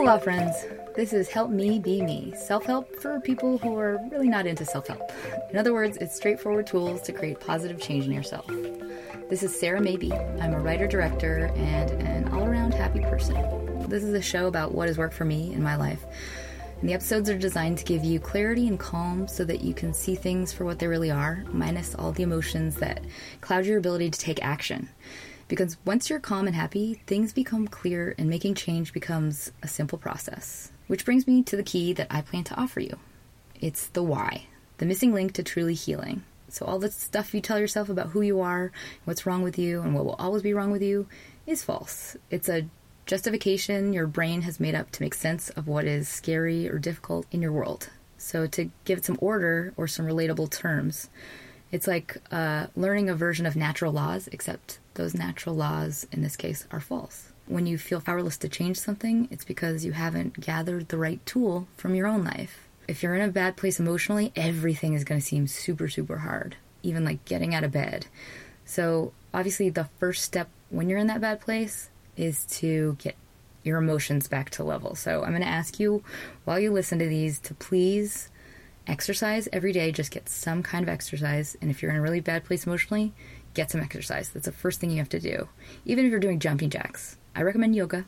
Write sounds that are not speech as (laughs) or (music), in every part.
Hola, friends. This is Help Me Be Me, self help for people who are really not into self help. In other words, it's straightforward tools to create positive change in yourself. This is Sarah Maybe. I'm a writer director and an all around happy person. This is a show about what has worked for me in my life. And the episodes are designed to give you clarity and calm so that you can see things for what they really are, minus all the emotions that cloud your ability to take action. Because once you're calm and happy, things become clear and making change becomes a simple process. Which brings me to the key that I plan to offer you it's the why, the missing link to truly healing. So, all the stuff you tell yourself about who you are, what's wrong with you, and what will always be wrong with you is false. It's a justification your brain has made up to make sense of what is scary or difficult in your world. So, to give it some order or some relatable terms, it's like uh, learning a version of natural laws, except those natural laws in this case are false. When you feel powerless to change something, it's because you haven't gathered the right tool from your own life. If you're in a bad place emotionally, everything is going to seem super, super hard, even like getting out of bed. So, obviously, the first step when you're in that bad place is to get your emotions back to level. So, I'm going to ask you while you listen to these to please exercise every day. Just get some kind of exercise. And if you're in a really bad place emotionally, get some exercise. That's the first thing you have to do. Even if you're doing jumping jacks, I recommend yoga.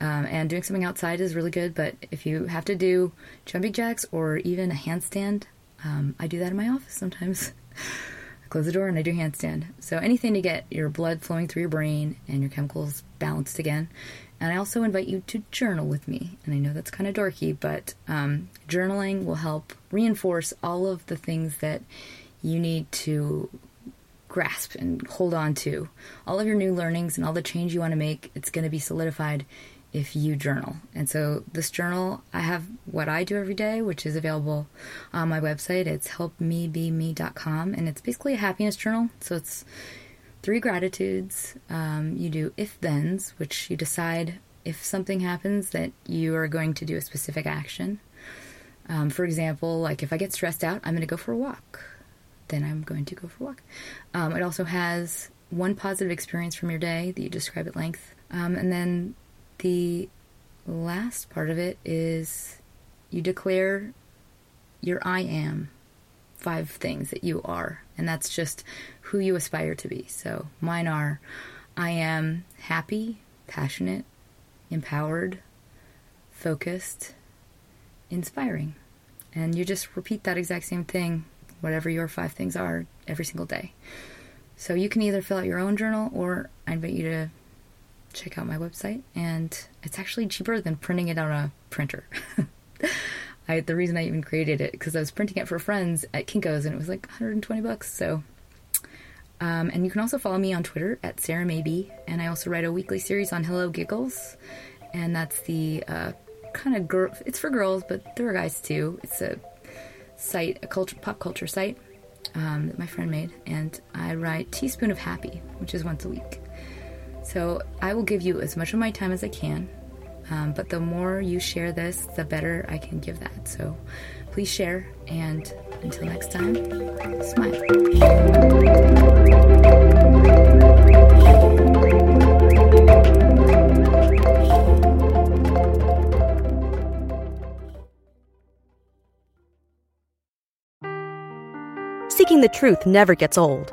Um, and doing something outside is really good, but if you have to do jumping jacks or even a handstand, um, I do that in my office sometimes. (laughs) I close the door and I do handstand. So anything to get your blood flowing through your brain and your chemicals balanced again. And I also invite you to journal with me. And I know that's kind of dorky, but um, journaling will help reinforce all of the things that you need to grasp and hold on to. All of your new learnings and all the change you want to make, it's going to be solidified if you journal. And so, this journal, I have what I do every day, which is available on my website. It's helpmebeme.com, and it's basically a happiness journal. So, it's three gratitudes. Um, you do if thens, which you decide if something happens that you are going to do a specific action. Um, for example, like if I get stressed out, I'm going to go for a walk then I'm going to go for a walk. Um, it also has one positive experience from your day that you describe at length. Um, and then the last part of it is you declare your I am five things that you are. And that's just who you aspire to be. So mine are I am happy, passionate, empowered, focused, inspiring. And you just repeat that exact same thing whatever your five things are every single day. So you can either fill out your own journal or I invite you to check out my website and it's actually cheaper than printing it on a printer. (laughs) I, the reason I even created it because I was printing it for friends at Kinko's and it was like 120 bucks. So, um, and you can also follow me on Twitter at Sarah Maybe, and I also write a weekly series on Hello Giggles, and that's the uh, kind of girl. It's for girls, but there are guys too. It's a site, a culture, pop culture site um, that my friend made, and I write Teaspoon of Happy, which is once a week. So I will give you as much of my time as I can, um, but the more you share this, the better I can give that. So please share, and until next time, smile. Seeking the truth never gets old.